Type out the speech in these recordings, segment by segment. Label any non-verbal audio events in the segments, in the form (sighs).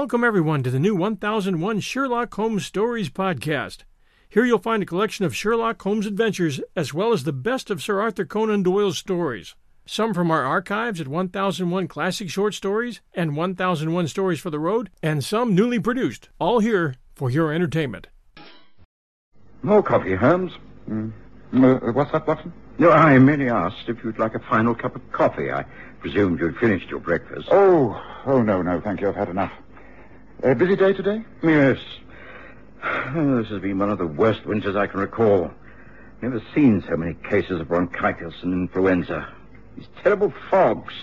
Welcome, everyone, to the new 1001 Sherlock Holmes Stories podcast. Here you'll find a collection of Sherlock Holmes adventures as well as the best of Sir Arthur Conan Doyle's stories. Some from our archives at 1001 Classic Short Stories and 1001 Stories for the Road, and some newly produced, all here for your entertainment. More coffee, Holmes. Mm. Uh, what's that, Watson? No, I merely asked if you'd like a final cup of coffee. I presumed you'd finished your breakfast. Oh, oh, no, no, thank you. I've had enough. A busy day today? Yes. Oh, (sighs) this has been one of the worst winters I can recall. Never seen so many cases of bronchitis and influenza. These terrible fogs.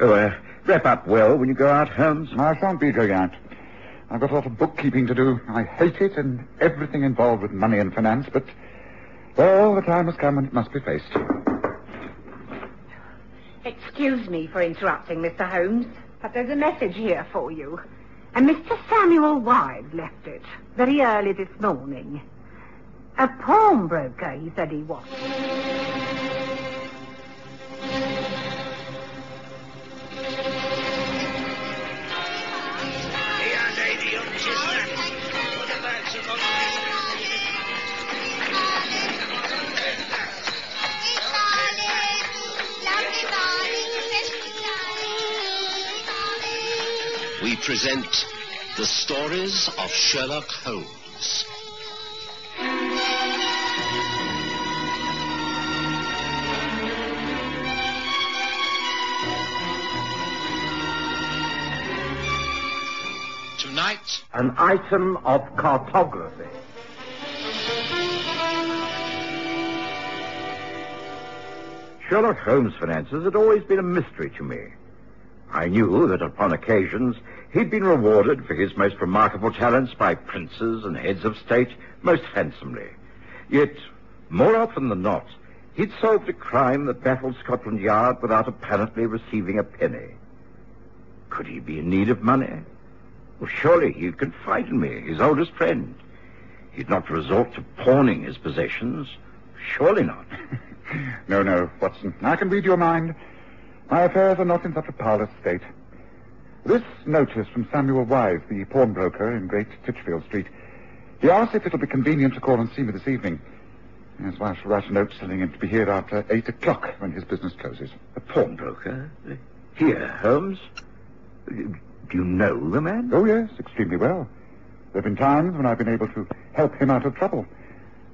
Oh, uh, wrap up well when you go out, Holmes. I shan't be going out. I've got a lot of bookkeeping to do. I hate it and everything involved with money and finance, but, well, the time has come and it must be faced. Excuse me for interrupting, Mr. Holmes, but there's a message here for you. And Mr. Samuel Wise left it very early this morning. A pawnbroker, he said he was. Present the stories of Sherlock Holmes. Tonight, An item of cartography. Sherlock Holmes' finances had always been a mystery to me. I knew that upon occasions he'd been rewarded for his most remarkable talents by princes and heads of state most handsomely. Yet, more often than not, he'd solved a crime that baffled Scotland Yard without apparently receiving a penny. Could he be in need of money? Well, surely he'd confide in me, his oldest friend. He'd not resort to pawning his possessions. Surely not. (laughs) no, no, Watson. I can read your mind. My affairs are not in such a parlous state. This notice from Samuel Wise, the pawnbroker in Great Titchfield Street. He asks if it'll be convenient to call and see me this evening. Yes, well, I shall write a note telling him to be here after eight o'clock when his business closes. A pawnbroker? Here, Holmes? Do you know the man? Oh, yes, extremely well. There have been times when I've been able to help him out of trouble.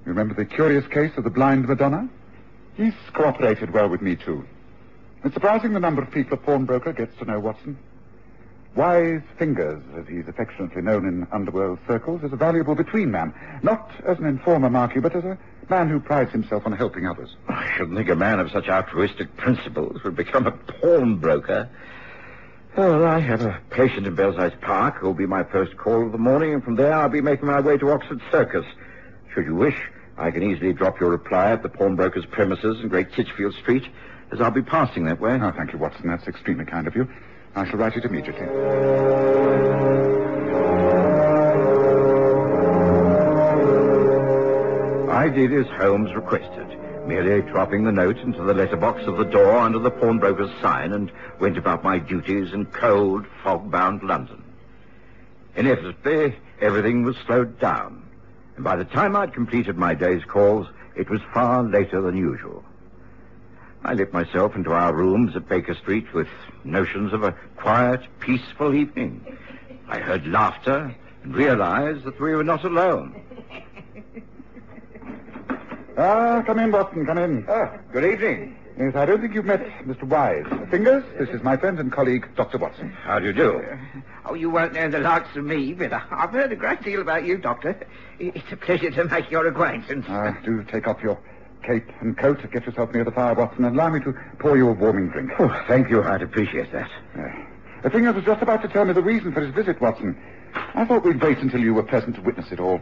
You remember the curious case of the blind Madonna? He's cooperated well with me, too. It's surprising the number of people a pawnbroker gets to know Watson. Wise Fingers, as he's affectionately known in underworld circles, is a valuable between man. Not as an informer, mark you, but as a man who prides himself on helping others. Oh, I shouldn't think a man of such altruistic principles would become a pawnbroker. Well, I have a patient in Belsize Park who'll be my first call of the morning, and from there I'll be making my way to Oxford Circus. Should you wish, I can easily drop your reply at the pawnbroker's premises in Great Titchfield Street, as I'll be passing that way. Oh, thank you, Watson. That's extremely kind of you. I shall write it immediately. I did as Holmes requested, merely dropping the note into the letterbox of the door under the pawnbroker's sign and went about my duties in cold, fog-bound London. Inevitably, everything was slowed down, and by the time I'd completed my day's calls, it was far later than usual. I let myself into our rooms at Baker Street with notions of a quiet, peaceful evening. I heard laughter and realized that we were not alone. Ah, come in, Watson, come in. Ah, good evening. Yes, I don't think you've met Mr. Wise. Fingers, this is my friend and colleague, Dr. Watson. How do you do? Oh, you won't know the likes of me, but I've heard a great deal about you, Doctor. It's a pleasure to make your acquaintance. Ah, do take off your cape and coat, get yourself near the fire, Watson, and allow me to pour you a warming drink. Oh, thank you. I'd appreciate that. Uh, Fingers was just about to tell me the reason for his visit, Watson. I thought we'd wait until you were present to witness it all.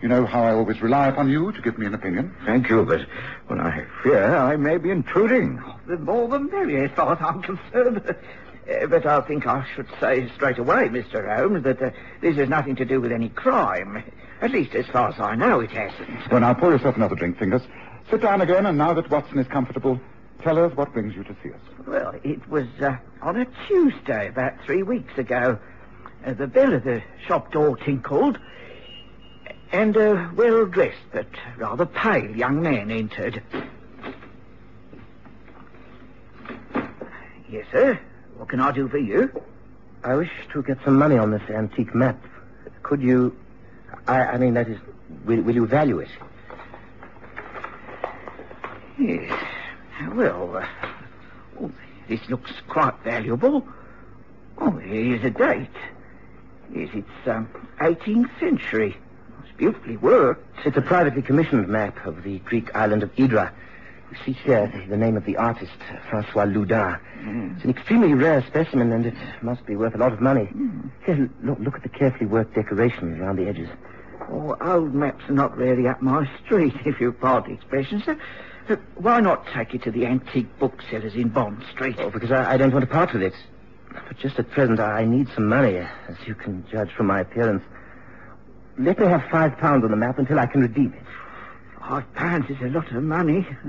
You know how I always rely upon you to give me an opinion. Thank you, but when I fear I may be intruding. The more the merrier, as far as I'm concerned. Uh, but I think I should say straight away, Mr. Holmes, that uh, this has nothing to do with any crime. At least as far as I know, it hasn't. Well, now pour yourself another drink, Fingers. Sit down again, and now that Watson is comfortable, tell us what brings you to see us. Well, it was uh, on a Tuesday about three weeks ago. Uh, the bell of the shop door tinkled, and a well-dressed but rather pale young man entered. Yes, sir. What can I do for you? I wish to get some money on this antique map. Could you... I, I mean, that is... Will, will you value it? Yes. Well, uh, oh, this looks quite valuable. Oh, here's a date. Yes, it's um, 18th century. It's beautifully worked. It's a privately commissioned map of the Greek island of Hydra. You see here the name of the artist, Francois Loudun. Mm. It's an extremely rare specimen, and it must be worth a lot of money. Here, look, look at the carefully worked decorations around the edges. Oh, old maps are not really up my street, (laughs) if you pardon the expression, sir. Uh, why not take it to the antique booksellers in Bond Street? Oh, because I, I don't want to part with it. But just at present, I need some money, as you can judge from my appearance. Let me have five pounds on the map until I can redeem it. Five pounds is a lot of money. Uh,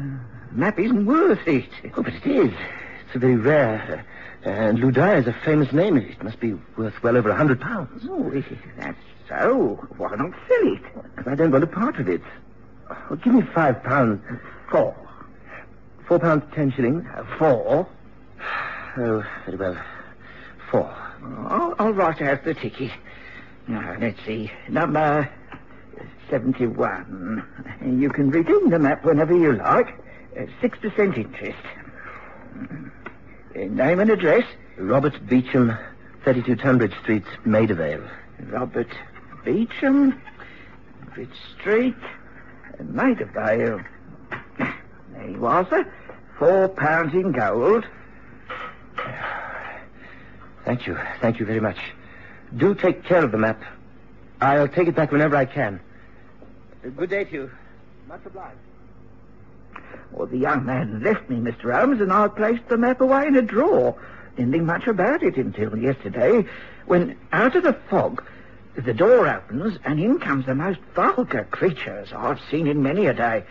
map isn't worth it. Oh, but it is. It's a very rare. Uh, and Loudun is a famous name. It must be worth well over a hundred pounds. Oh, if that's so, why not sell it? Because I don't want to part with it. Oh, give me five pounds. Four. Four pounds, ten shillings. Uh, four. Oh, very well. Four. I'll, I'll write out the ticket. Now, let's see. Number 71. You can redeem the map whenever you like. Uh, 6% interest. Uh, name and address? Robert Beecham, 32 Tunbridge Street, Maida Vale. Robert Beecham, Bridge Street, Maida Vale. There you are, sir. Four pounds in gold. Thank you. Thank you very much. Do take care of the map. I'll take it back whenever I can. Good day to you. Much obliged. Well, the young man left me, Mr. Holmes, and I placed the map away in a drawer. Didn't think much about it until yesterday, when out of the fog, the door opens, and in comes the most vulgar creatures I've seen in many a day.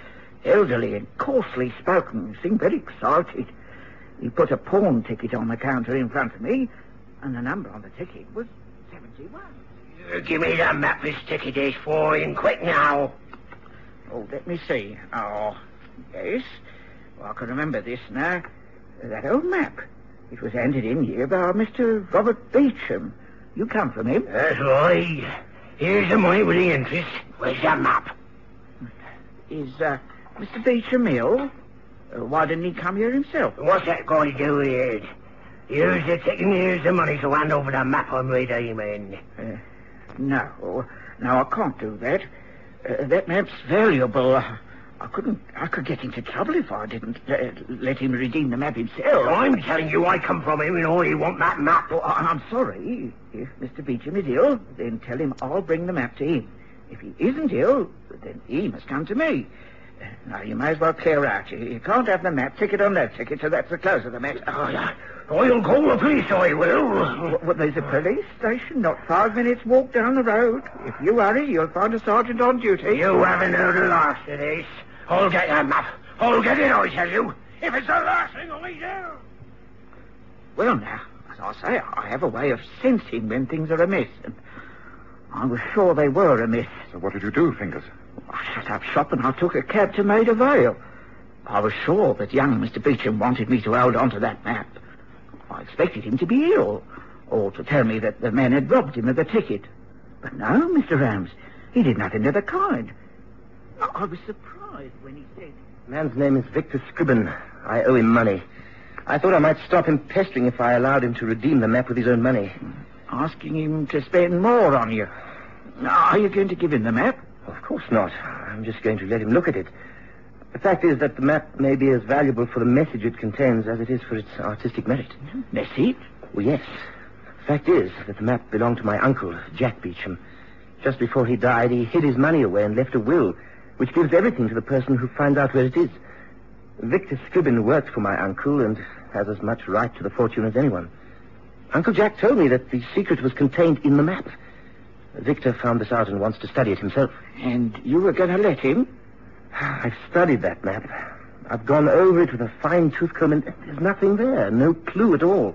Elderly and coarsely spoken, seemed very excited. He put a pawn ticket on the counter in front of me, and the number on the ticket was 71. Uh, give me that map this ticket is for in quick now. Oh, let me see. Oh, yes. Well, I can remember this now. That old map. It was handed in here by Mr. Robert Beecham. You come from him? That's right. Here's the money with the interest. Where's that map? Is uh, Mr. Beecham Mill? Uh, why didn't he come here himself? What's that going to do with it? Here's the ticket and here's the money, so hand over the map I'm redeeming. Uh, no, no, I can't do that. Uh, that map's valuable. I couldn't. I could get into trouble if I didn't uh, let him redeem the map himself. I'm telling you, I come from him and all he want that map. Oh, I- I'm sorry. If Mr. Beecham is ill, then tell him I'll bring the map to him. If he isn't ill, then he must come to me. Now, you may as well clear out. You, you can't have the map, ticket or no ticket, so that's the close of the matter. Oh, yeah. Oh, I'll call the police, I will. Well, well, there's a police station not five minutes walk down the road. If you hurry, you'll find a sergeant on duty. You haven't heard the last of this. I'll get that map. I'll get it, I tell you. If it's the last thing I do. Well, now, as I say, I have a way of sensing when things are amiss, and I was sure they were amiss. So what did you do, Fingers? I shut up shop and I took a cab to Maida Vale. I was sure that young Mr. Beecham wanted me to hold on to that map. I expected him to be ill, or to tell me that the man had robbed him of the ticket. But no, Mr. Rams, he did nothing of the kind. I was surprised when he said, Man's name is Victor Scribbin. I owe him money. I thought I might stop him pestering if I allowed him to redeem the map with his own money. Hmm. asking him to spend more on you. Are you going to give him the map? Of course not. I'm just going to let him look at it. The fact is that the map may be as valuable for the message it contains as it is for its artistic merit. Message? Well, yes. The fact is that the map belonged to my uncle, Jack Beecham. Just before he died, he hid his money away and left a will, which gives everything to the person who finds out where it is. Victor Scribbin worked for my uncle and has as much right to the fortune as anyone. Uncle Jack told me that the secret was contained in the map. Victor found this out and wants to study it himself. And you were going to let him? (sighs) I've studied that map. I've gone over it with a fine-tooth comb, and there's nothing there. No clue at all.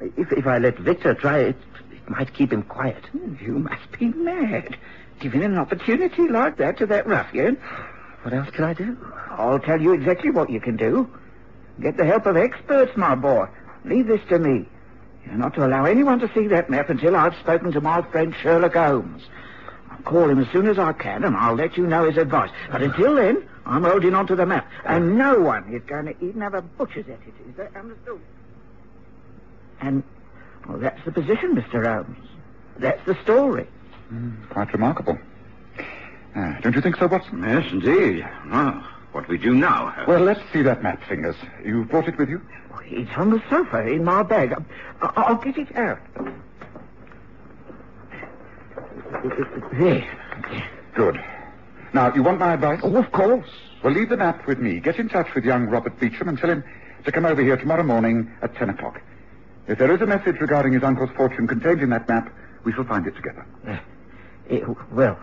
If, if I let Victor try it, It might keep him quiet. Hmm, you must be mad. Giving an opportunity like that to that ruffian. (sighs) What else can I do? I'll tell you exactly what you can do. Get the help of experts, my boy. Leave this to me. You're not to allow anyone to see that map until I've spoken to my friend Sherlock Holmes. I'll call him as soon as I can, and I'll let you know his advice. But until then, I'm holding on to the map, and no one is going to even have a butcher's at it. Is that understood? And, well, that's the position, Mr. Holmes. That's the story. Quite remarkable. Ah, don't you think so, Watson? Yes, indeed. Well, what we do now, Holmes? Well, let's see that map, Fingers. You brought it with you? It's on the sofa in my bag. I'll get it out. There. Good. Now, you want my advice? Oh, of course. Well, leave the map with me. Get in touch with young Robert Beecham and tell him to come over here tomorrow morning at 10 o'clock. If there is a message regarding his uncle's fortune contained in that map, we shall find it together. Eh, well,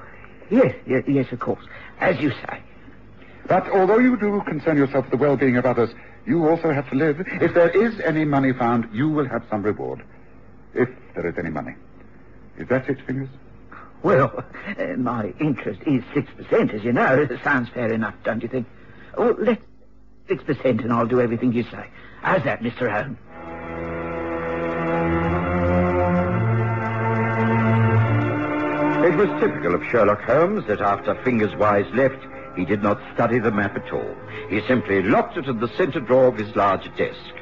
yes, yes, yes, of course. As you say. But although you do concern yourself with the well-being of others, you also have to live. If there is any money found, you will have some reward. If there is any money. Is that it, Fingers? Well, uh, my interest is 6%, as you know. It Sounds fair enough, don't you think? Well, let's 6% and I'll do everything you say. How's that, Mr. Holmes? It was typical of Sherlock Holmes that after Fingers Wise left, he did not study the map at all. He simply locked it in the center drawer of his large desk.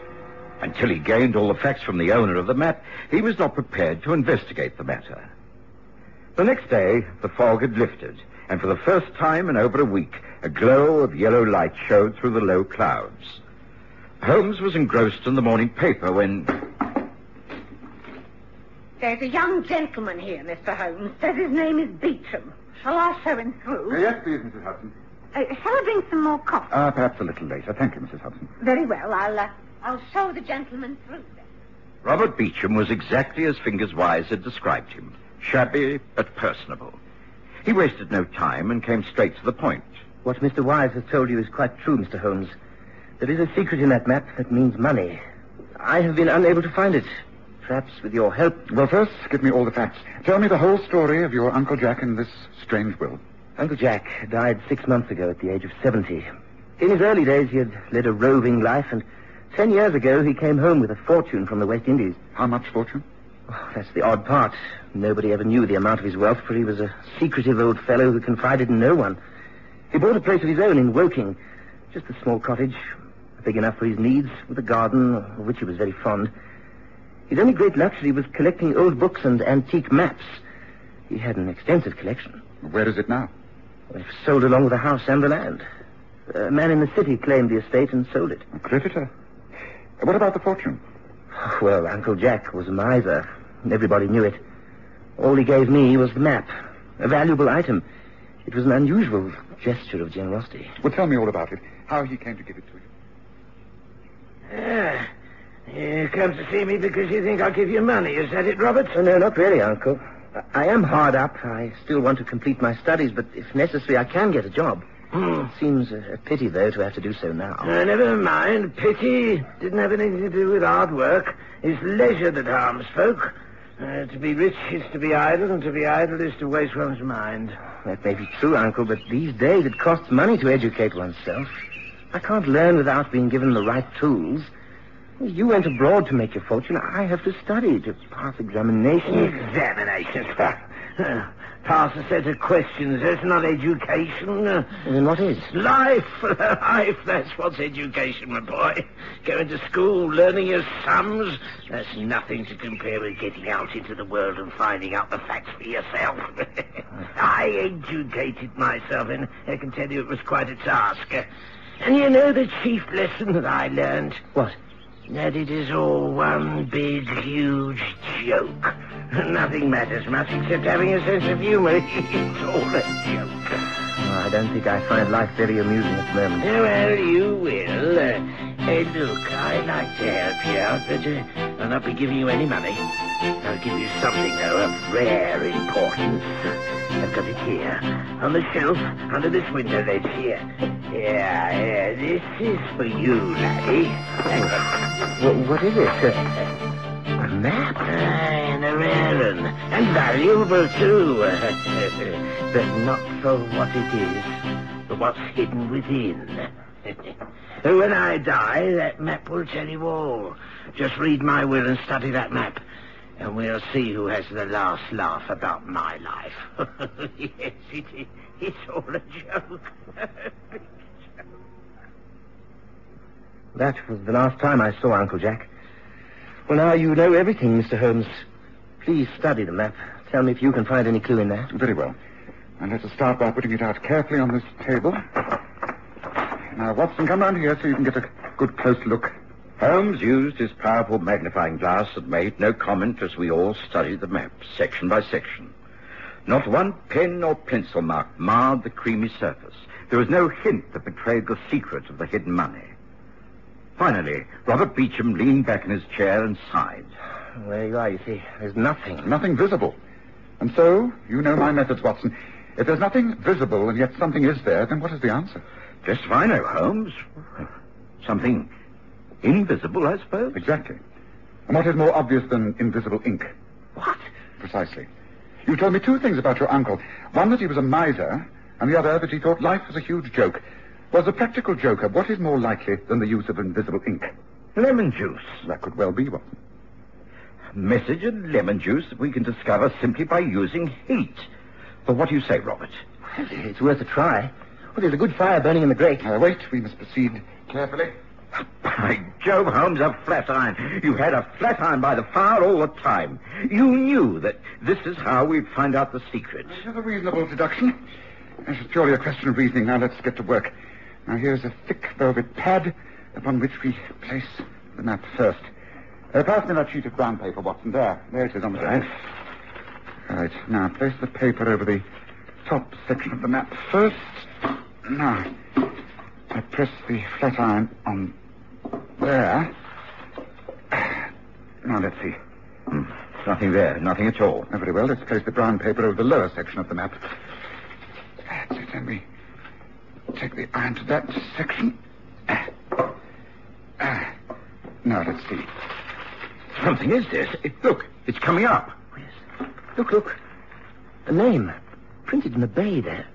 Until he gained all the facts from the owner of the map, he was not prepared to investigate the matter. The next day, the fog had lifted, and for the first time in over a week, a glow of yellow light showed through the low clouds. Holmes was engrossed in the morning paper when There's a young gentleman here, Mr. Holmes. Says his name is Beecham. Shall I show him through? yes, please, Mrs. Hudson. Uh, shall I bring some more coffee? Uh, perhaps a little later. Thank you, Mrs. Hudson. Very well. I'll, uh, I'll show the gentleman through then. Robert Beecham was exactly as Fingers Wise had described him shabby but personable. He wasted no time and came straight to the point. What Mr. Wise has told you is quite true, Mr. Holmes. There is a secret in that map that means money. I have been unable to find it. Perhaps with your help. Well, first, give me all the facts. Tell me the whole story of your Uncle Jack and this strange will. Uncle Jack died six months ago at the age of 70. In his early days, he had led a roving life, and ten years ago, he came home with a fortune from the West Indies. How much fortune? Oh, that's the odd part. Nobody ever knew the amount of his wealth, for he was a secretive old fellow who confided in no one. He bought a place of his own in Woking, just a small cottage, big enough for his needs, with a garden, of which he was very fond. His only great luxury was collecting old books and antique maps. He had an extensive collection. Where is it now? Well, sold along with the house and the land. A man in the city claimed the estate and sold it. A creditor. What about the fortune? (sighs) Well, Uncle Jack was a miser. Everybody knew it. All he gave me was the map, a valuable item. It was an unusual gesture of generosity. Well, tell me all about it. How he came to give it to you. Ah, you come to see me because you think I'll give you money. Is that it, Robert? Oh, no, not really, Uncle. I- am hard up. I still want to complete my studies, but if necessary, I can get a job. Hmm. Seems a, a pity, though, to have to do so now. Uh, never mind. Pity didn't have anything to do with hard work. It's leisure that harms folk. Uh, to be rich is to be idle, and to be idle is to waste one's mind. That may be true, Uncle, but these days it costs money to educate oneself. I can't learn without being given the right tools. You went abroad to make your fortune. I have to study to pass examinations. Examinations. (laughs) Pass a set of questions. That's not education. Then what is? Life, (laughs) life, that's what's education, my boy. Going to school, learning your sums, that's nothing to compare with getting out into the world and finding out the facts for yourself. (laughs) I educated myself, and I can tell you it was quite a task. And you know the chief lesson that I learned? What? That it is all one big, huge joke. (laughs) Nothing matters much except having a sense of humor. (laughs) It's all a joke. Oh, I don't think I find life very amusing at the moment. Well, you will. Uh, hey, look, I'd like to help you out, but uh, I'll not be giving you any money. I'll give you something, though, of rare importance. I've got it here, on the shelf, under this window ledge here. Yeah, yeah, this is for you, laddie. On. What is it? Uh, (laughs) a map? Ah, no rare and, and valuable too. (laughs) but not for what it is, but what's hidden within. (laughs) when I die, that map will tell you all. Just read my will and study that map. And we'll see who has the last laugh about my life. (laughs) yes, it is. It's all a joke. That was the last time I saw Uncle Jack. Well, now you know everything, Mr. Holmes. Please study the map. Tell me if you can find any clue in there. Very well. And let us start by putting it out carefully on this table. Now, Watson, come round here so you can get a good close look. Holmes used his powerful magnifying glass and made no comment as we all studied the map, section by section. Not one pen or pencil mark marred the creamy surface. There was no hint that betrayed the secret of the hidden money. Finally, Robert Beecham leaned back in his chair and sighed. There you are, you see. There's nothing. Nothing visible. And so, you know my methods, Watson. If there's nothing visible and yet something is there, then what is the answer? Just fino, oh, Holmes. (laughs) Something invisible, I suppose. Exactly. And what is more obvious than invisible ink? What? Precisely. You told me two things about your uncle. One that he was a miser, and the other that he thought life was a huge joke. Was a practical joker, what is more likely than the use of invisible ink? Lemon juice. That could well be, Watson. Message and lemon juice that we can discover simply by using heat. But what do you say, Robert? It's worth a try. Well, there's a good fire burning in the grate. Uh, wait, we must proceed carefully. By Jove, Holmes, a flat iron. You had a flat iron by the fire all the time. You knew that this is how we'd find out the secret. This is a reasonable deduction. It's purely a question of reasoning. Now let's get to work. Now here's a thick velvet pad upon which we place the map first. Uh, pass me that sheet of brown paper, Watson. There. There it is on the Right. table. Right. Now place the paper over the top section of the map first. Now, I press the flat iron on there. Now let's see. Hmm. Nothing there, nothing at all. Oh, very well. Let's place the brown paper over the lower section of the map. That's it. And we take the iron to that section. Ah. Ah. Now, let's see. Something is there. It- Look, it's coming up. Yes. Look, look. A name. Printed in the bay there.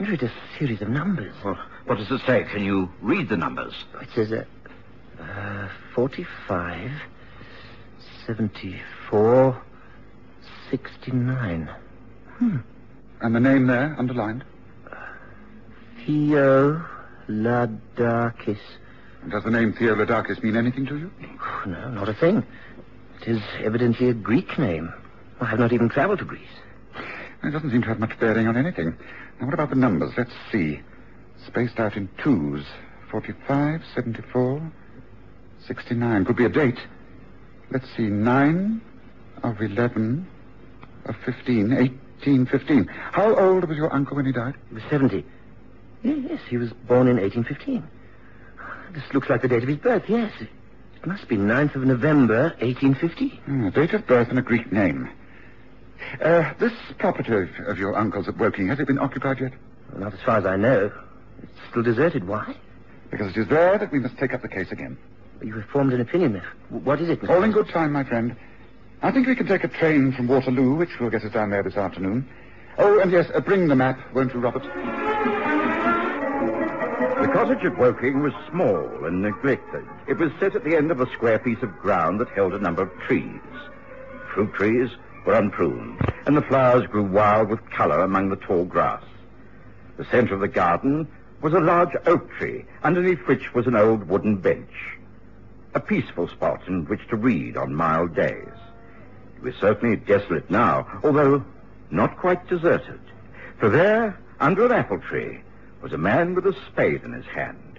Under it a series of numbers. Well, what does it say? Can you read the numbers? It says, uh, uh, 45, 74, 69. Hmm. And the name there, underlined. Theo Ladakis. And does the name Theoladakis mean anything to you? (sighs) No, not a thing. It is evidently a Greek name. I have not even traveled to Greece. It doesn't seem to have much bearing on anything. Now, what about the numbers? Let's see. Spaced out in twos. 45, 74, 69. Could be a date. Let's see. 9 of 11 of 15, 18, 15. How old was your uncle when he died? He was 70. Yes, he was born in 1815. This looks like the date of his birth, yes. It must be 9th of November, 1850. Hmm, a date of birth and a Greek name. Uh, this property of, of your uncle's at Woking, has it been occupied yet? Well, not as far as I know. It's still deserted. Why? Because it is there that we must take up the case again. You have formed an opinion. Miss. What is it, Mr. All in good time, my friend. I think we can take a train from Waterloo, which will get us down there this afternoon. Oh, and yes, uh, bring the map, won't you, Robert? The cottage at Woking was small and neglected. It was set at the end of a square piece of ground that held a number of trees. Fruit trees were unpruned, and the flowers grew wild with color among the tall grass. The center of the garden was a large oak tree, underneath which was an old wooden bench. A peaceful spot in which to read on mild days. It was certainly desolate now, although not quite deserted. For there, under an apple tree, was a man with a spade in his hand.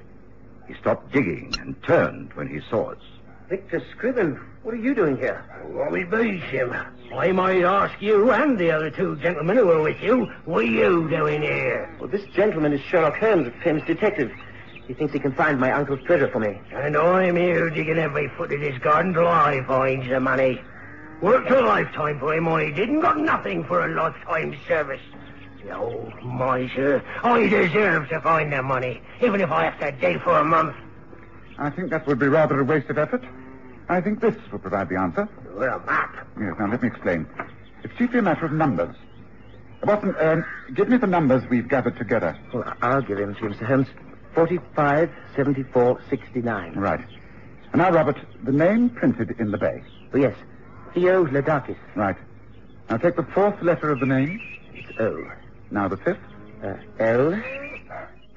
He stopped digging and turned when he saw us. Victor Scriven, what are you doing here? Oh, Robbie Beecham, I might ask you and the other two gentlemen who were with you, what are you doing here? Well, this gentleman is Sherlock Holmes, a famous detective. He thinks he can find my uncle's treasure for me. And I'm here digging every foot of this garden till I find the money. Worked a lifetime for him, I didn't got nothing for a lifetime service. The old miser, I deserve to find the money, even if I have to dig for a month. I think that would be rather a waste of effort. I think this will provide the answer. Well, a map. Yes, now let me explain. It's chiefly a matter of numbers. Watson, um, give me the numbers we've gathered together. Well, I'll give him to you, Mr. Holmes. 45, 74, 69. Right. And now, Robert, the name printed in the bay. Oh, yes. Theoladakis. Right. Now take the fourth letter of the name. It's O. Now the fifth. Uh, L.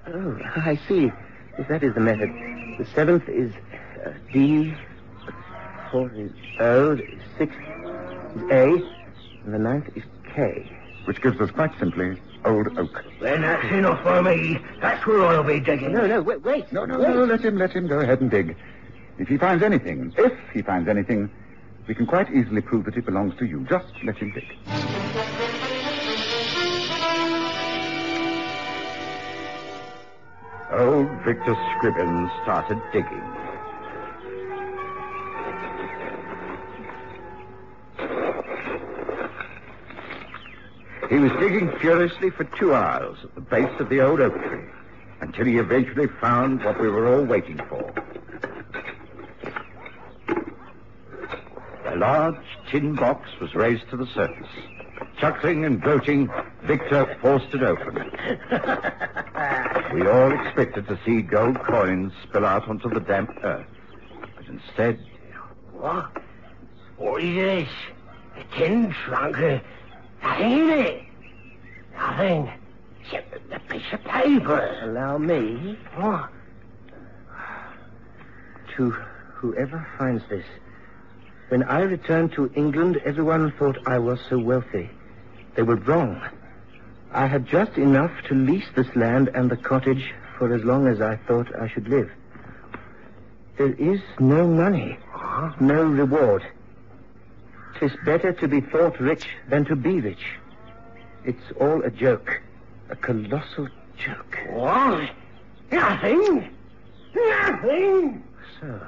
Oh, I see. Yes, that is the method. The seventh is uh, D. The fourth is O. The sixth is A. And the ninth is K. Which gives us quite simply Old Oak. Then that's enough for me. That's where I'll be digging. No, no, wait, wait. No, no, wait. no, let him, let him go ahead and dig. If he finds anything, if he finds anything, we can quite easily prove that it belongs to you. Just let him dig. Old Victor Scribbins started digging. He was digging furiously for two hours at the base of the old oak tree until he eventually found what we were all waiting for. A large tin box was raised to the surface. Chuckling and gloating, Victor forced it open. We all expected to see gold coins spill out onto the damp earth. But instead, What? Oh, what is this? A tin trunk? Nothing in it. Nothing. Except a piece of paper. Allow me What? to whoever finds this. When I returned to England, everyone thought I was so wealthy. They were wrong. I had just enough to lease this land and the cottage for as long as I thought I should live. There is no money, no reward. Tis better to be thought rich than to be rich. It's all a joke, a colossal joke. What? Nothing. Nothing. So,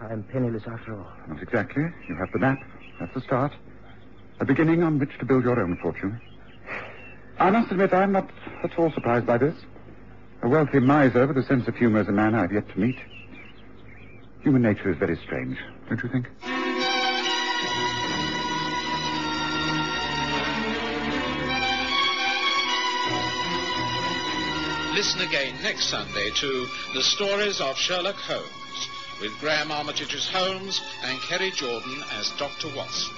I'm penniless after all. Not exactly. You have the map. That's the start. A beginning on which to build your own fortune. I must admit I'm not at all surprised by this. A wealthy miser with a sense of humor is a man I've yet to meet. Human nature is very strange, don't you think? Listen again next Sunday to The Stories of Sherlock Holmes with Graham Armitage as Holmes and Kerry Jordan as Dr. Watson.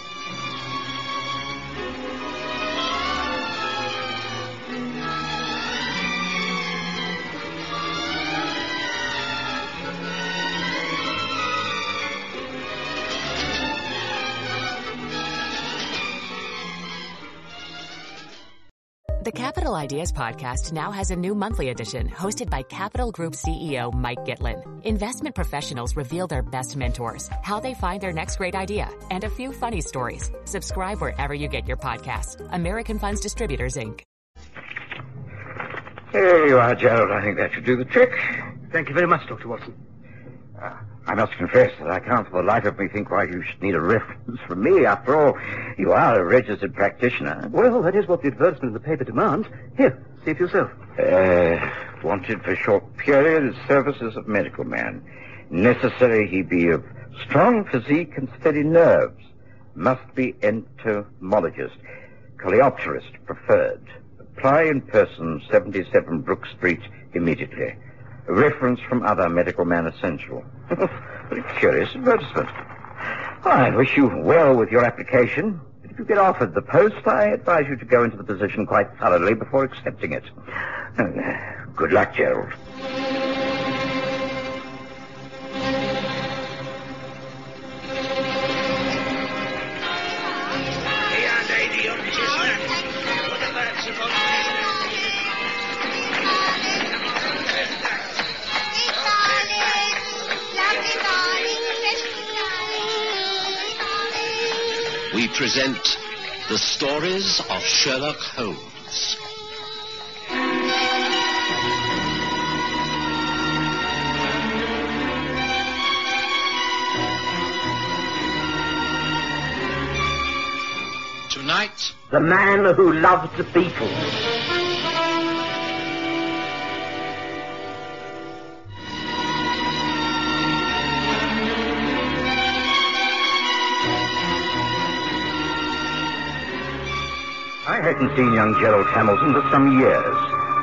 The Capital Ideas Podcast now has a new monthly edition hosted by Capital Group CEO Mike Gitlin. Investment professionals reveal their best mentors, how they find their next great idea, and a few funny stories. Subscribe wherever you get your podcasts. American Funds Distributors, Inc. There you are, Gerald. I think that should do the trick. Thank you very much, Dr. Watson. Uh, I must confess that I can't for the life of me think why you should need a reference from me. After all, you are a registered practitioner. Well, that is what the advertisement in the paper demands. Here, see for yourself. Uh, wanted for short period services of medical man. Necessary he be of strong physique and steady nerves. Must be entomologist. Coleopterist preferred. Apply in person 77 Brook Street immediately. Reference from other medical man essential. (laughs) curious advertisement. I wish you well with your application. If you get offered the post, I advise you to go into the position quite thoroughly before accepting it. Uh, Good luck, Gerald. Present The Stories of Sherlock Holmes. Tonight, The man who loved the Beetles. Hadn't seen young Gerald Hamilton for some years.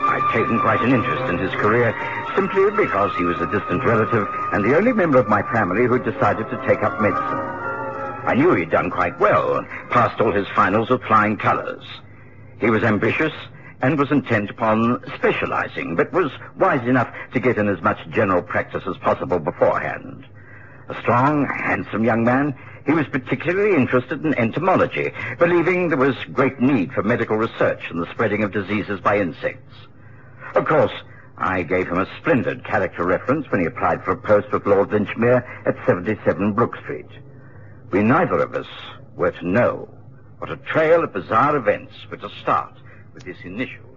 I'd taken quite an interest in his career simply because he was a distant relative and the only member of my family who'd decided to take up medicine. I knew he'd done quite well and passed all his finals with flying colors. He was ambitious and was intent upon specializing, but was wise enough to get in as much general practice as possible beforehand. A strong, handsome young man, he was particularly interested in entomology, believing there was great need for medical research and the spreading of diseases by insects. Of course, I gave him a splendid character reference when he applied for a post with Lord Linchmere at 77 Brook Street. We neither of us were to know what a trail of bizarre events were to start with this initial.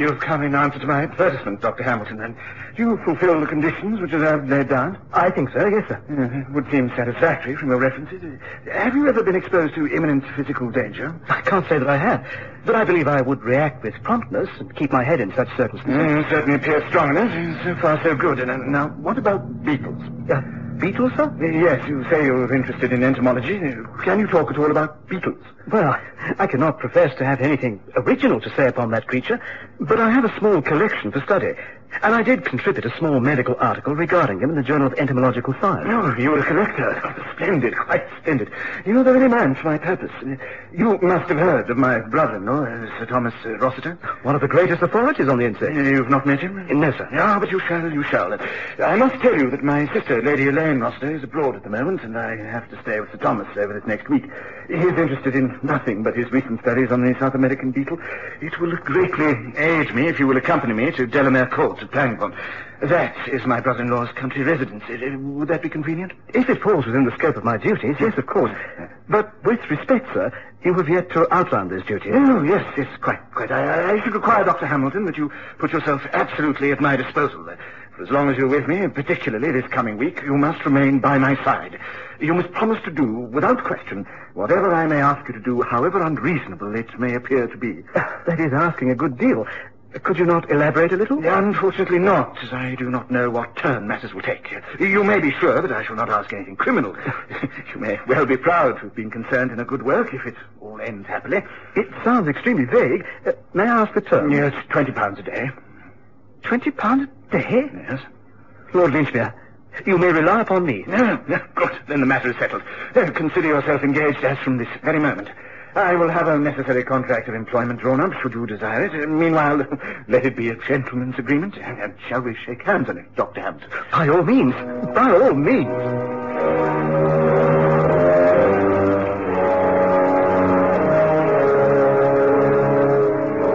You've come in answer to my advertisement, Dr. Hamilton, and do you fulfill the conditions which I've laid down? I think so, yes, sir. Uh, it would seem satisfactory from your references. Uh, have you ever been exposed to imminent physical danger? I can't say that I have, but I believe I would react with promptness and keep my head in such circumstances. Mm, certainly appears strong enough. So far, so good. And uh, now, what about beetles? Uh, beetles, sir? Yes, you say you're interested in entomology. Can you talk at all about beetles? Well, I cannot profess to have anything original to say upon that creature, but I have a small collection for study. And I did contribute a small medical article regarding him in the Journal of Entomological Science. Oh, you're a collector. Splendid, quite splendid. You're the very man for my purpose. You must have heard of my brother-in-law, uh, Sir Thomas uh, Rossiter. One of the greatest authorities on the insect. Uh, You've not met him? No, sir. Ah, but you shall, you shall. I must tell you that my sister, Lady Elaine Rossiter, is abroad at the moment, and I have to stay with Sir Thomas over this next week. He is interested in nothing but his recent studies on the South American beetle. It will greatly aid me if you will accompany me to Delamere Court at Plangborn. That is my brother-in-law's country residence. Would that be convenient? If it falls within the scope of my duties, yes, of course. But with respect, sir, you have yet to outline those duties. Oh, yes, yes, quite, quite. I, I should require, Dr. Hamilton, that you put yourself absolutely at my disposal. For as long as you're with me, particularly this coming week, you must remain by my side. You must promise to do, without question, whatever I may ask you to do, however unreasonable it may appear to be. Ah, that is asking a good deal. Could you not elaborate a little? Unfortunately not, as I do not know what turn matters will take. You may be sure that I shall not ask anything criminal. (laughs) you may well be proud to have been concerned in a good work if it all ends happily. It sounds extremely vague. Uh, may I ask the term? Yes, twenty pounds a day. Twenty pounds a day? Yes. Lord Linchmere, you may rely upon me. No, no, good. Then the matter is settled. Uh, consider yourself engaged as from this very moment. I will have a necessary contract of employment drawn up, should you desire it. Meanwhile, (laughs) let it be a gentleman's agreement. And, shall we shake hands on it, Dr. Hampton? By all means. By all means.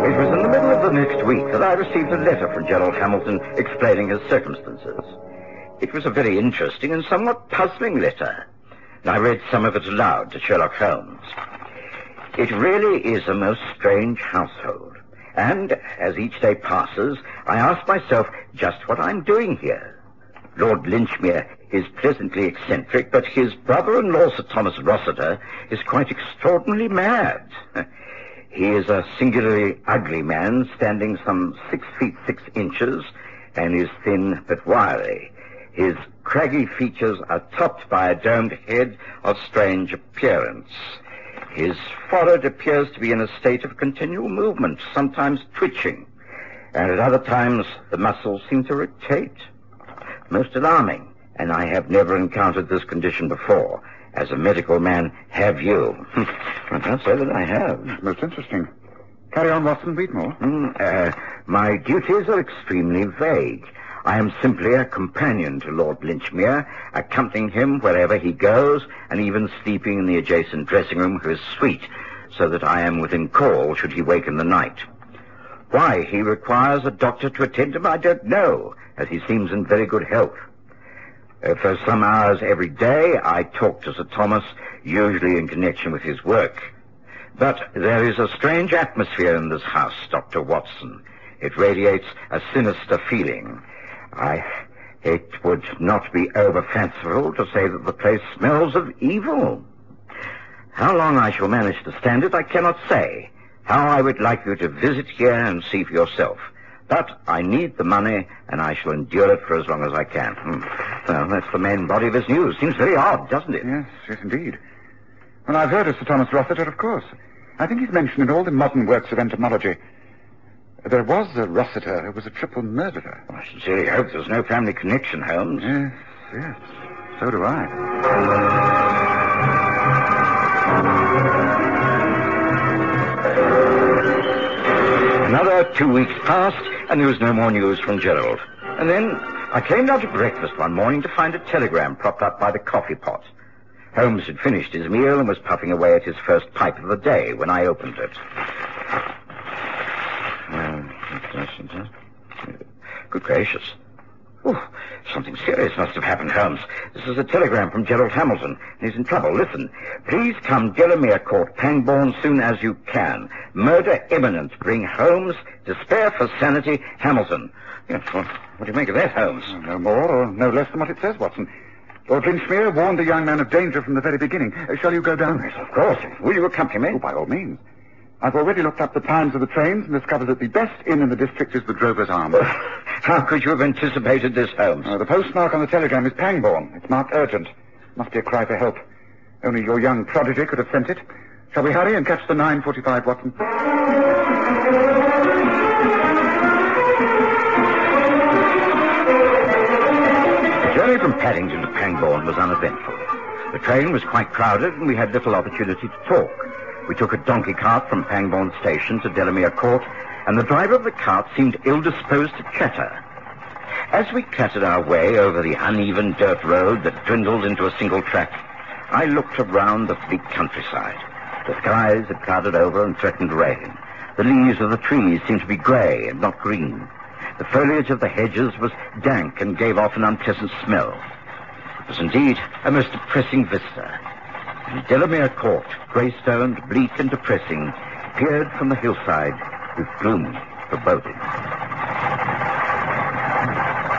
It was in the middle of the next week that I received a letter from Gerald Hamilton explaining his circumstances. It was a very interesting and somewhat puzzling letter. I read some of it aloud to Sherlock Holmes. It really is a most strange household. And as each day passes, I ask myself just what I'm doing here. Lord Linchmere is pleasantly eccentric, but his brother-in-law, Sir Thomas Rossiter, is quite extraordinarily mad. (laughs) He is a singularly ugly man, standing some six feet six inches, and is thin but wiry. His craggy features are topped by a domed head of strange appearance. His forehead appears to be in a state of continual movement, sometimes twitching, and at other times the muscles seem to rotate. Most alarming, and I have never encountered this condition before. As a medical man, have you? (laughs) I can't say that I have. Most interesting. Carry on, Watson. Read more. Mm, uh, my duties are extremely vague. I am simply a companion to Lord Linchmere, accompanying him wherever he goes, and even sleeping in the adjacent dressing room of his suite, so that I am within call should he wake in the night. Why he requires a doctor to attend him, I don't know, as he seems in very good health. Uh, for some hours every day, I talk to Sir Thomas, usually in connection with his work. But there is a strange atmosphere in this house, Dr. Watson. It radiates a sinister feeling. I, it would not be over fanciful to say that the place smells of evil. How long I shall manage to stand it, I cannot say. How I would like you to visit here and see for yourself. But I need the money, and I shall endure it for as long as I can. Hmm. Well, that's the main body of his news. Seems very odd, doesn't it? Yes, yes, indeed. Well, I've heard of Sir Thomas Rossiter, of course. I think he's mentioned in all the modern works of entomology. There was a Rossiter who was a triple murderer. I sincerely hope there's no family connection, Holmes. Yes, yes. So do I. Another two weeks passed, and there was no more news from Gerald. And then I came down to breakfast one morning to find a telegram propped up by the coffee pot. Holmes had finished his meal and was puffing away at his first pipe of the day when I opened it. Um, Good gracious. Oh, something serious must have happened, Holmes. This is a telegram from Gerald Hamilton. He's in trouble. Listen. Please come Delamere Court, Pangbourne, soon as you can. Murder imminent. Bring Holmes. Despair for sanity. Hamilton. Yes, what, what do you make of that, Holmes? No more or no less than what it says, Watson. Lord Linchmere warned the young man of danger from the very beginning. Uh, shall you go down? Yes, of course. Will you accompany me? Oh, by all means. I've already looked up the times of the trains and discovered that the best inn in the district is the Drover's Arms. (laughs) How could you have anticipated this, Holmes? Uh, the postmark on the telegram is Pangbourne. It's marked urgent. Must be a cry for help. Only your young prodigy could have sent it. Shall we hurry and catch the 9.45, Watson? The journey from Paddington to Pangbourne was uneventful. The train was quite crowded, and we had little opportunity to talk. We took a donkey cart from Pangbourne Station to Delamere Court, and the driver of the cart seemed ill-disposed to chatter. As we clattered our way over the uneven dirt road that dwindled into a single track, I looked around the bleak countryside. The skies had clouded over and threatened rain. The leaves of the trees seemed to be grey and not green. The foliage of the hedges was dank and gave off an unpleasant smell. It was indeed a most depressing vista. And Delamere Court, grey-stoned, bleak and depressing, peered from the hillside with gloomy foreboding.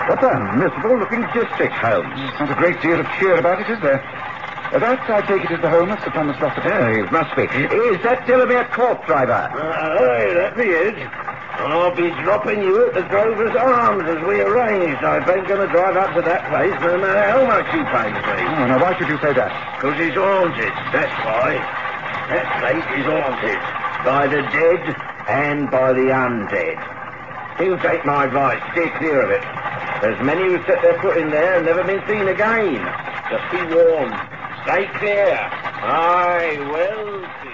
What a miserable-looking district, Holmes. Not a great deal of cheer about it, is there? Uh, that, I take it, is the home of Sir Thomas Rossiter. Oh, it must be. Is that Delamere Court, driver? Aye, that be it. I'll be dropping you at the Drover's Arms as we arranged. I ain't going to drive up to that place no matter how much you pay me. Oh, now, why should you say that? Because it's haunted, that's why. That place is haunted. By the dead and by the undead. You take my advice, steer clear of it. There's many who set their foot in there and never been seen again. Just be warned. Stay clear. I will.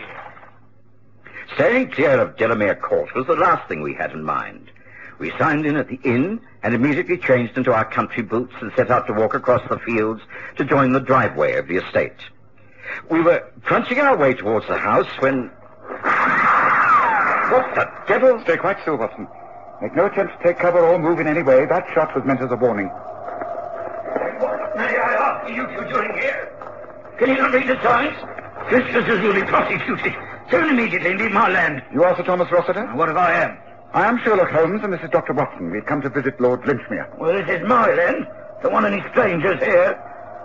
Staying clear of Delamere Court was the last thing we had in mind. We signed in at the inn and immediately changed into our country boots and set out to walk across the fields to join the driveway of the estate. We were crunching our way towards the house when... What the devil? Stay quite still, Watson. Make no attempt to take cover or move in any way. That shot was meant as a warning. What may I ask you two doing here? Can you not read the signs? Trespassers will be prosecuted. Turn immediately and leave my land. You are Sir Thomas Rossiter? What if I am? I am Sherlock Holmes, and this is Dr. Watson. We've come to visit Lord Linchmere. Well, this is my land. Don't want any strangers here.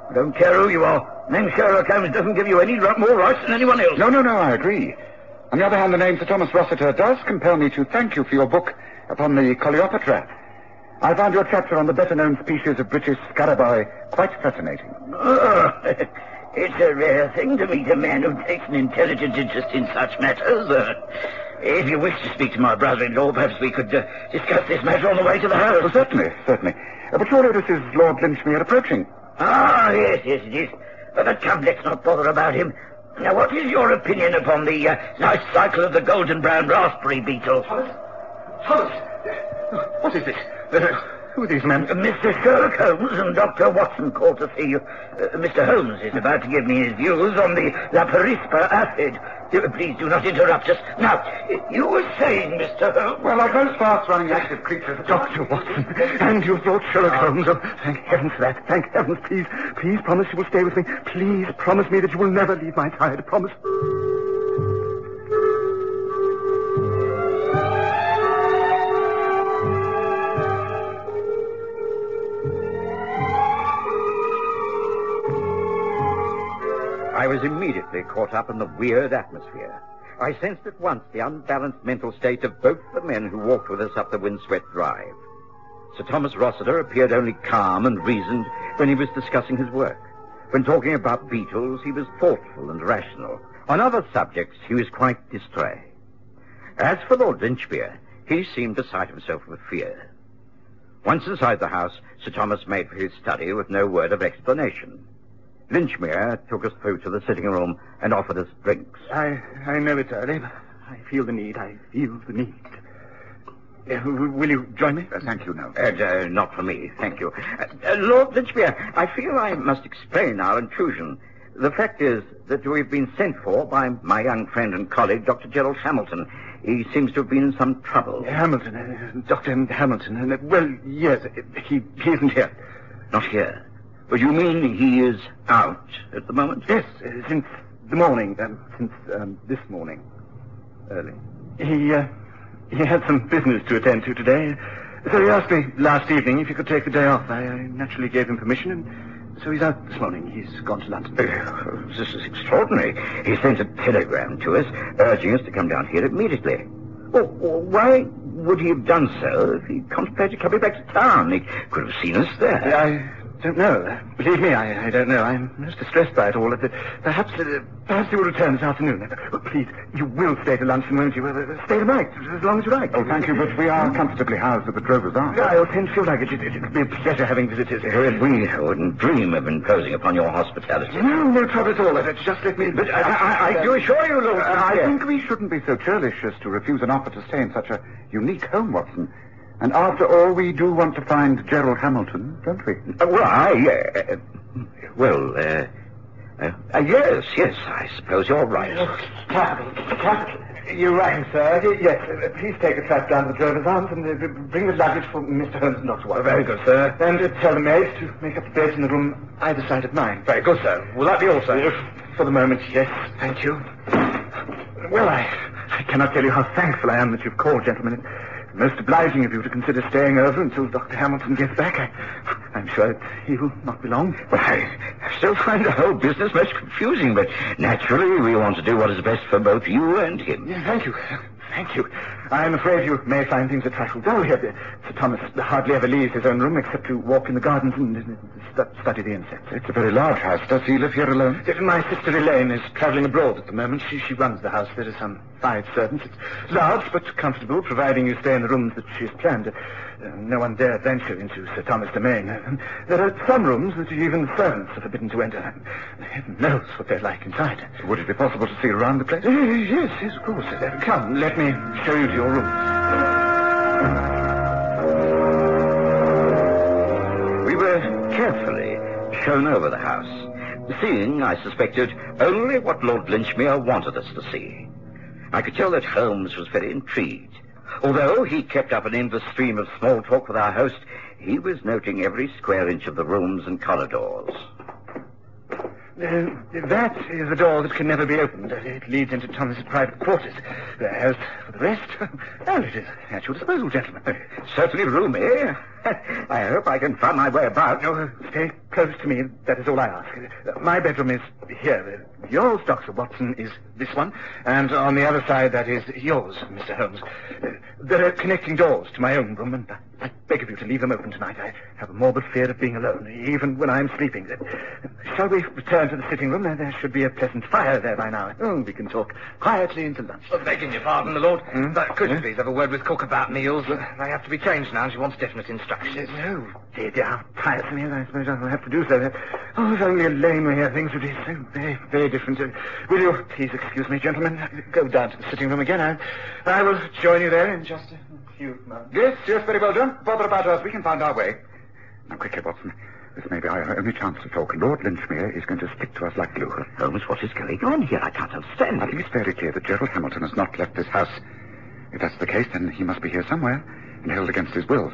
I don't care who you are. Name Sherlock Holmes doesn't give you any more rights than anyone else. No, no, no, I agree. On the other hand, the name Sir Thomas Rossiter does compel me to thank you for your book upon the Coleoptera. I found your chapter on the better-known species of British scarabaei quite fascinating. Oh, (laughs) it's a rare thing to meet a man who takes an intelligent interest in such matters. Uh, if you wish to speak to my brother-in-law, perhaps we could uh, discuss this matter on the way to the house. Oh, certainly, certainly. Uh, but surely this is Lord Linchmere approaching. Ah, yes, yes, it is. But come, let's not bother about him. Now, what is your opinion upon the uh, life cycle of the golden brown raspberry beetle? Thomas? Thomas! What is this? Who are these men? Uh, Mr. Sherlock Holmes and Dr. Watson called to see you. Uh, Mr. Holmes is about to give me his views on the Laparispa acid. Uh, Please do not interrupt us. Now, you were saying, Mr. Holmes... Well, like most fast-running active creatures... Dr. Watson, and you thought Sherlock Holmes. Oh, thank heavens for that. Thank heavens. Please, please promise you will stay with me. Please promise me that you will never leave my side. Promise. Was immediately caught up in the weird atmosphere. I sensed at once the unbalanced mental state of both the men who walked with us up the windswept drive. Sir Thomas Rossiter appeared only calm and reasoned when he was discussing his work. When talking about beetles, he was thoughtful and rational. On other subjects, he was quite distrait. As for Lord Linchmere, he seemed beside himself with fear. Once inside the house, Sir Thomas made for his study with no word of explanation. Linchmere took us through to the sitting room and offered us drinks. I, I know it's early, but I feel the need. I feel the need. Uh, will you join me? Uh, thank you, no. Uh, uh, not for me, thank you. Uh, uh, Lord Linchmere, I feel I must explain our intrusion. The fact is that we've been sent for by my young friend and colleague, Dr. Gerald Hamilton. He seems to have been in some trouble. Hamilton, uh, Dr. Hamilton. Well, yes, he, he isn't here. Not here. But you mean he is out at the moment? Yes, uh, since the morning, um, since um, this morning, early. He, uh, he had some business to attend to today, so he asked me last evening if he could take the day off. I, I naturally gave him permission, and so he's out this morning. He's gone to London. Uh, this is extraordinary. He sent a telegram to us urging us to come down here immediately. Well, why would he have done so if he contemplated coming back to town? He could have seen us there. I don't know. Believe me, I, I don't know. I'm most distressed by it all. Uh, Perhaps, uh, perhaps you will return this afternoon. Uh, Please, you will stay to luncheon, won't you? Uh, stay tonight, as long as you like. Oh, thank you, but we are comfortably housed at the Drovers Arms. I tend to feel like it. Would be a pleasure having visitors. Well, we wouldn't dream of imposing upon your hospitality. No, no trouble at all. Uh, Just let me... But I, I, I do assure you, Lord. Uh, I think we shouldn't be so churlish as to refuse an offer to stay in such a unique home, Watson. And after all, we do want to find Gerald Hamilton, don't we? Uh, well, I, uh, well, uh, uh, uh, yes, yes, I suppose you're right. Capital, capital. You rang, sir. Yes, uh, please take a trap down to the Drovers Arms and uh, bring the luggage for Mr. Holmes and Dr. Watson. very good, sir. And uh, tell the maids to make up the beds in the room either side of mine. Very good, sir. Will that be all, sir? For the moment, yes. Thank you. Well, I, I cannot tell you how thankful I am that you've called, gentlemen. Most obliging of you to consider staying over until Dr. Hamilton gets back. I, I'm sure he will not be long. Well, I still find the whole business most confusing, but naturally we want to do what is best for both you and him. Yeah, thank you. Thank you. I'm afraid you may find things a trifle dull here. Sir Thomas hardly ever leaves his own room except to walk in the gardens and uh, stu- study the insects. It's a very large house. Does he live here alone? My sister Elaine is travelling abroad at the moment. She, she runs the house. There are some five servants. It's large but comfortable, providing you stay in the rooms that she has planned. Uh, no one dare venture into Sir Thomas' domain. Uh, there are some rooms that even servants are forbidden to enter. Heaven knows what they're like inside. Would it be possible to see around the place? Yes, yes, of course. Uh, come, let me show you room. We were carefully shown over the house, seeing, I suspected, only what Lord Linchmere wanted us to see. I could tell that Holmes was very intrigued. Although he kept up an endless stream of small talk with our host, he was noting every square inch of the rooms and corridors. Uh, that is a door that can never be opened. It leads into Thomas's private quarters. As for the rest, (laughs) well, it is at your disposal, gentlemen. Certainly roomy. (laughs) I hope I can find my way about. No, stay close to me. That is all I ask. My bedroom is here. Yours, Dr. Watson, is this one. And on the other side, that is yours, Mr. Holmes. There are connecting doors to my own room, and I- I beg of you to leave them open tonight. I have a morbid fear of being alone, even when I'm sleeping. Uh, Shall we return to the sitting room? There- There should be a pleasant fire there by now. Oh, we can talk quietly until lunch. begging your pardon, my lord. Hmm? But could you please have a word with cook about meals? They have to be changed now. She wants definite instructions. Oh, dear, dear, how tiresome it is. I suppose I'll have to do so. Oh, if only Elaine were here, things would be so very, very different. Will you please excuse me, gentlemen? Go down to the sitting room again. I, I will join you there in just a few moments. Yes, yes, very well done. Bother about us. We can find our way. Now, quickly, Watson. This may be our only chance to talk. Lord Linchmere is going to stick to us like glue. Holmes, what is going on here? I can't understand. I think it's fairly clear that Gerald Hamilton has not left this house. If that's the case, then he must be here somewhere and held against his will.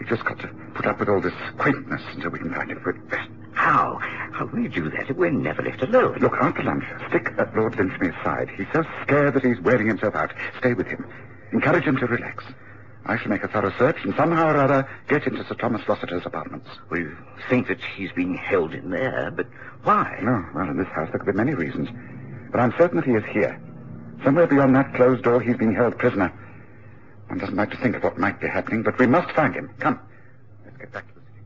We've just got to put up with all this quaintness until we can find him. But uh, How? How will you do that if we're never left alone? look, after lunch, stick at Lord Linchmere's side. He's so scared that he's wearing himself out. Stay with him. Encourage him to relax. I shall make a thorough search and somehow or other get into Sir Thomas Rossiter's apartments. We think that he's being held in there, but why? No, well, in this house there could be many reasons. But I'm certain that he is here. Somewhere beyond that closed door, he's being held prisoner. One doesn't like to think of what might be happening, but we must find him. Come. Let's get back to the city.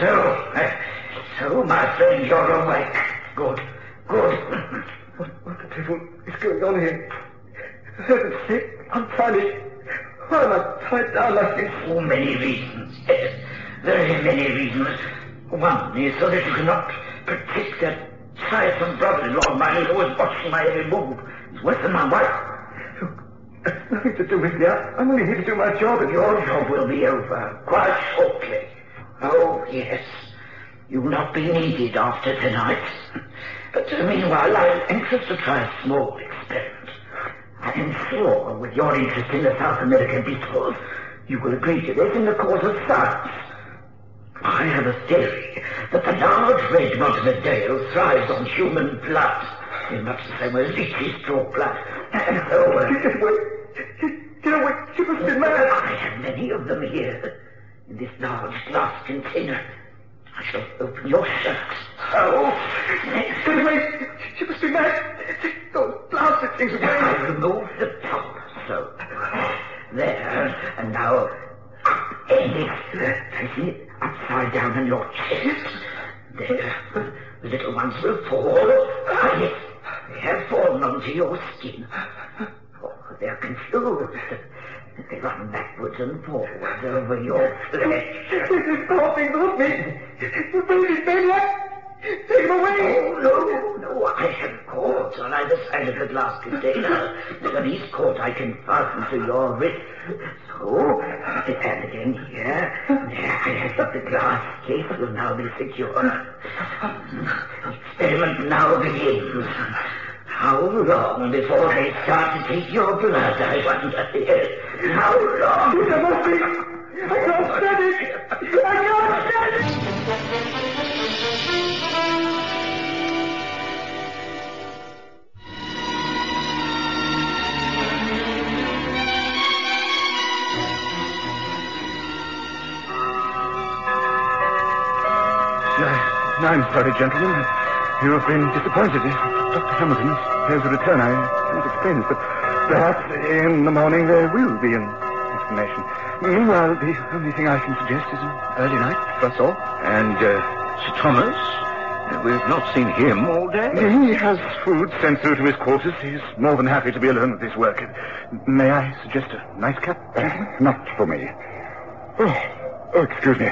So, uh, so, Master, you're awake. Good, good. what, what the devil is going on here? (laughs) The servant's sick, unfurnished. So many reasons, yes. Very many reasons. One is so that you cannot protect that tiresome brother-in-law of mine who's always watching my every move. He's worse than my wife. Look, that's nothing to do with me. I'm only here to do my job. And Your job will be over quite shortly. Oh, yes. You'll not be needed after tonight. But meanwhile, I'm anxious to try a small experiment. I am sure, with your interest in the South American beetles, you will agree to this in the cause of science. I have a theory that the large red Montevideo thrives on human blood, in much the same way as leeches draw blood. And so, uh, Get away. Get, get away. You must be mad. I have many of them here, in this large glass container. I shall open your shirt. So, Get away. You must be mad. Take those blasted things away. I remove the top, so. There, and now, end it, placing it upside down on your chest. There, the little ones will fall. Ah, yes, they have fallen onto your skin. Oh, they're confused. They run backwards and forwards over your flesh. This is coughing off me. You baby maniac. Take him away. Oh, no, no, I have cords on either side of the glass container. With an east cord I can fasten to your wrist. So, and again here. There, I have the glass case will now be secure. The experiment now begins. How long before they start to take your blood, I wonder? Yes. How long? There must be. I can't stand it. I can't stand it. No, I'm sorry, gentlemen. You have been disappointed. Dr. Hamilton has a return. I can't explain it, but perhaps in the morning there will be an explanation. Meanwhile, the only thing I can suggest is an early night us all. And, uh, Sir Thomas? We've not seen him all day. He has food sent through to his quarters. He's more than happy to be alone with his work. May I suggest a nightcap? (clears throat) not for me. Oh, oh, excuse me.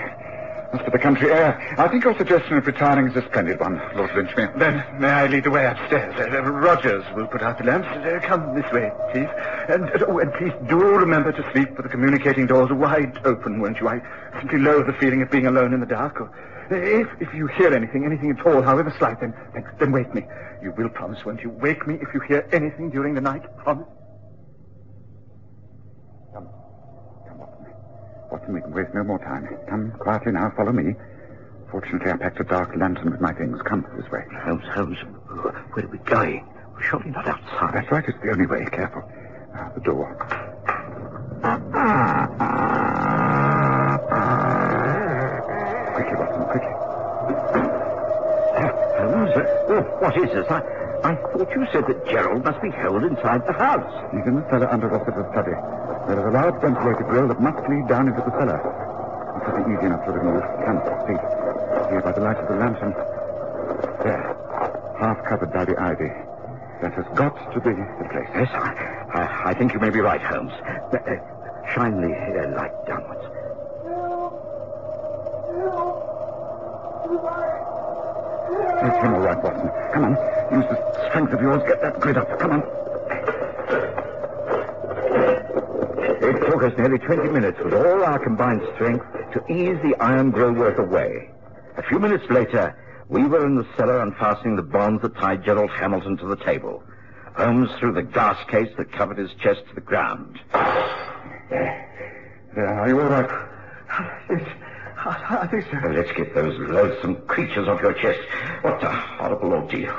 As for the country air, I think your suggestion of retiring is a splendid one, Lord Linchmere. Then may I lead the way upstairs? Uh, uh, Rogers will put out the lamps. Uh, come this way, please. And, uh, oh, and please do remember to sleep with the communicating doors wide open, won't you? I simply loathe the feeling of being alone in the dark. Or, uh, if, if you hear anything, anything at all, however slight, then, then, then wake me. You will promise, won't you? Wake me if you hear anything during the night. Promise. Come. Come, Watson. Watson, we can waste no more time. Come quietly now. Follow me. Fortunately, I packed a dark lantern with my things. Come this way. Holmes, Holmes, where are we going? We're surely not outside. That's right. It's the only way. Careful. Now, the door. Quickly, Watson, quickly. Holmes, uh, oh, what is this? I, I thought you said that Gerald must be held inside the house. He's in the cellar under Rossiter's study. There is a large ventilated grill that must lead down into the cellar. It should be easy enough to remove. Come, see. Here by the light of the lantern. There. Half covered by the ivy. That has got to be the place. Yes, I, I, I think you may be right, Holmes. Uh, uh, shine the uh, light downwards. It's him all right, Watson. Come on. Use the strength of yours. Get that grid up. Come on. Nearly 20 minutes with all our combined strength to ease the iron grillwork away. A few minutes later, we were in the cellar unfastening the bonds that tied Gerald Hamilton to the table. Holmes threw the glass case that covered his chest to the ground. There. There. Are you all right? Yes. I, I think so. Well, let's get those loathsome creatures off your chest. What a horrible ordeal.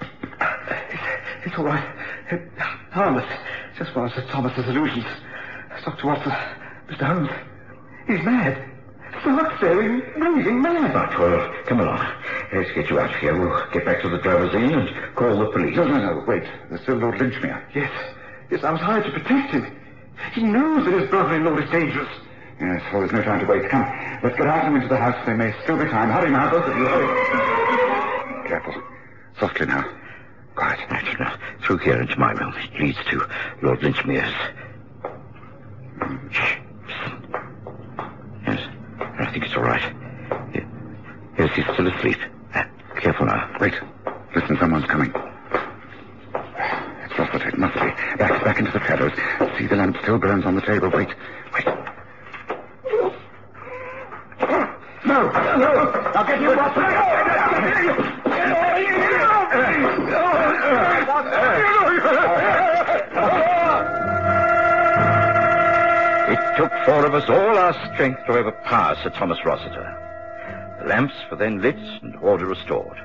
It's, it's all right. It, harmless. Just one of Sir Thomas's illusions. Dr. Watson, Mr. Holmes, he's mad. Stark staring, raving mad. Right, well, come along. Let's get you out of here. We'll get back to the driver's inn and call the police. No, no, no. Wait. There's still Lord Linchmere. Yes. Yes, I was hired to protect him. He knows that his brother-in-law is dangerous. Yes, well, there's no time to wait. Come, let's get out of and into the house. There may still be time. Hurry now, both of you. Hurry. Careful. Softly now. Quiet. Right, now, through here into my room. It leads to Lord Linchmere's. Yes, I think it's all right. Yes, he's still asleep. Uh, careful now. Wait. Listen, someone's coming. It's Rossiter. It must be. Back, back into the shadows. See, the lamp still burns on the table. Wait. Wait. Took four of us all our strength to overpower Sir Thomas Rossiter. The lamps were then lit and order restored.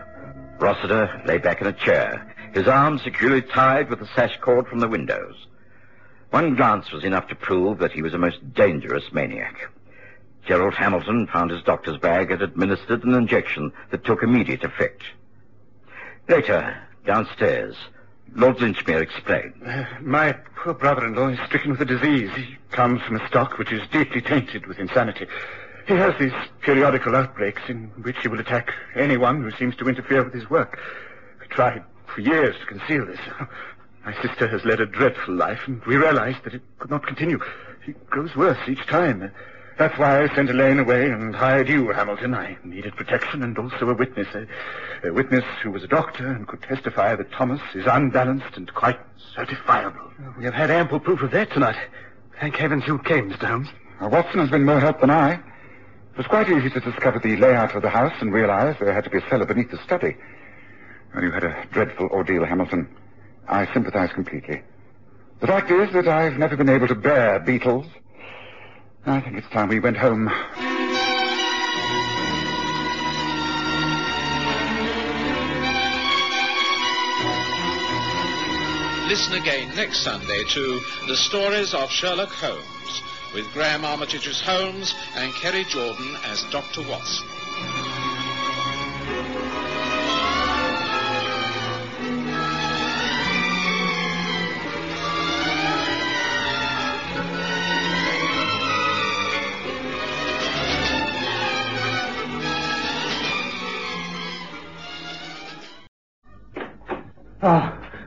Rossiter lay back in a chair, his arms securely tied with the sash cord from the windows. One glance was enough to prove that he was a most dangerous maniac. Gerald Hamilton found his doctor's bag and administered an injection that took immediate effect. Later, downstairs, Lord Linchmere explained. Uh, my poor brother-in-law is stricken with a disease. He comes from a stock which is deeply tainted with insanity. He has these periodical outbreaks in which he will attack anyone who seems to interfere with his work. We tried for years to conceal this. (laughs) My sister has led a dreadful life, and we realized that it could not continue. He grows worse each time. That's why I sent Elaine away and hired you, Hamilton. I needed protection and also a witness. A, a witness who was a doctor and could testify that Thomas is unbalanced and quite certifiable. Uh, we have had ample proof of that tonight. Thank heavens you came, Mr. Holmes. Well, Watson has been more help than I. It was quite easy to discover the layout of the house and realize there had to be a cellar beneath the study. Well, you had a dreadful ordeal, Hamilton. I sympathize completely. The fact is that I've never been able to bear beetles. I think it's time we went home. Listen again next Sunday to The Stories of Sherlock Holmes with Graham Armitage as Holmes and Kerry Jordan as Dr. Watson.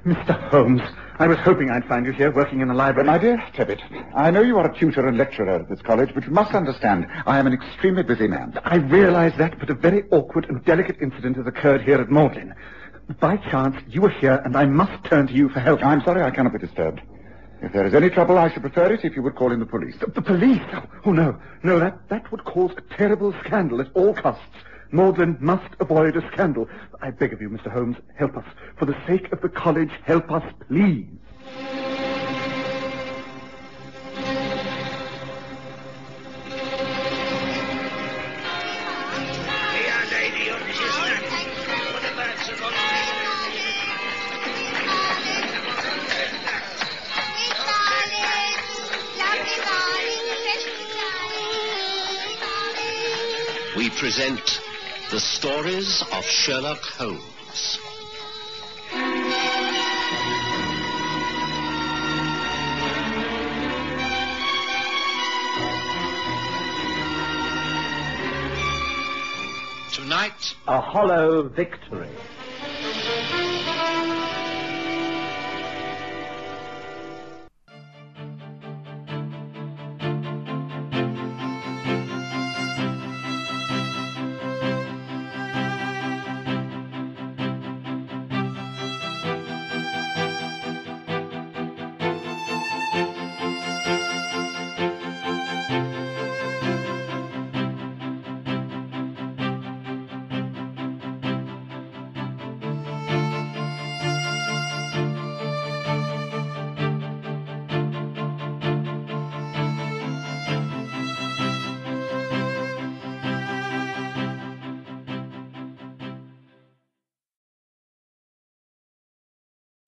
Mr. Holmes. I was hoping I'd find you here working in the library. My dear Tebbit, I know you are a tutor and lecturer at this college, but you must understand I am an extremely busy man. I realize that, but a very awkward and delicate incident has occurred here at Magdalen. By chance, you are here, and I must turn to you for help. I'm sorry I cannot be disturbed. If there is any trouble, I should prefer it if you would call in the police. The, the police? Oh, oh, no. No, that, that would cause a terrible scandal at all costs. Magdalen must avoid a scandal. I beg of you, Mr. Holmes, help us. For the sake of the college, help us, please. We present the stories of Sherlock Holmes. Tonight, A hollow victory.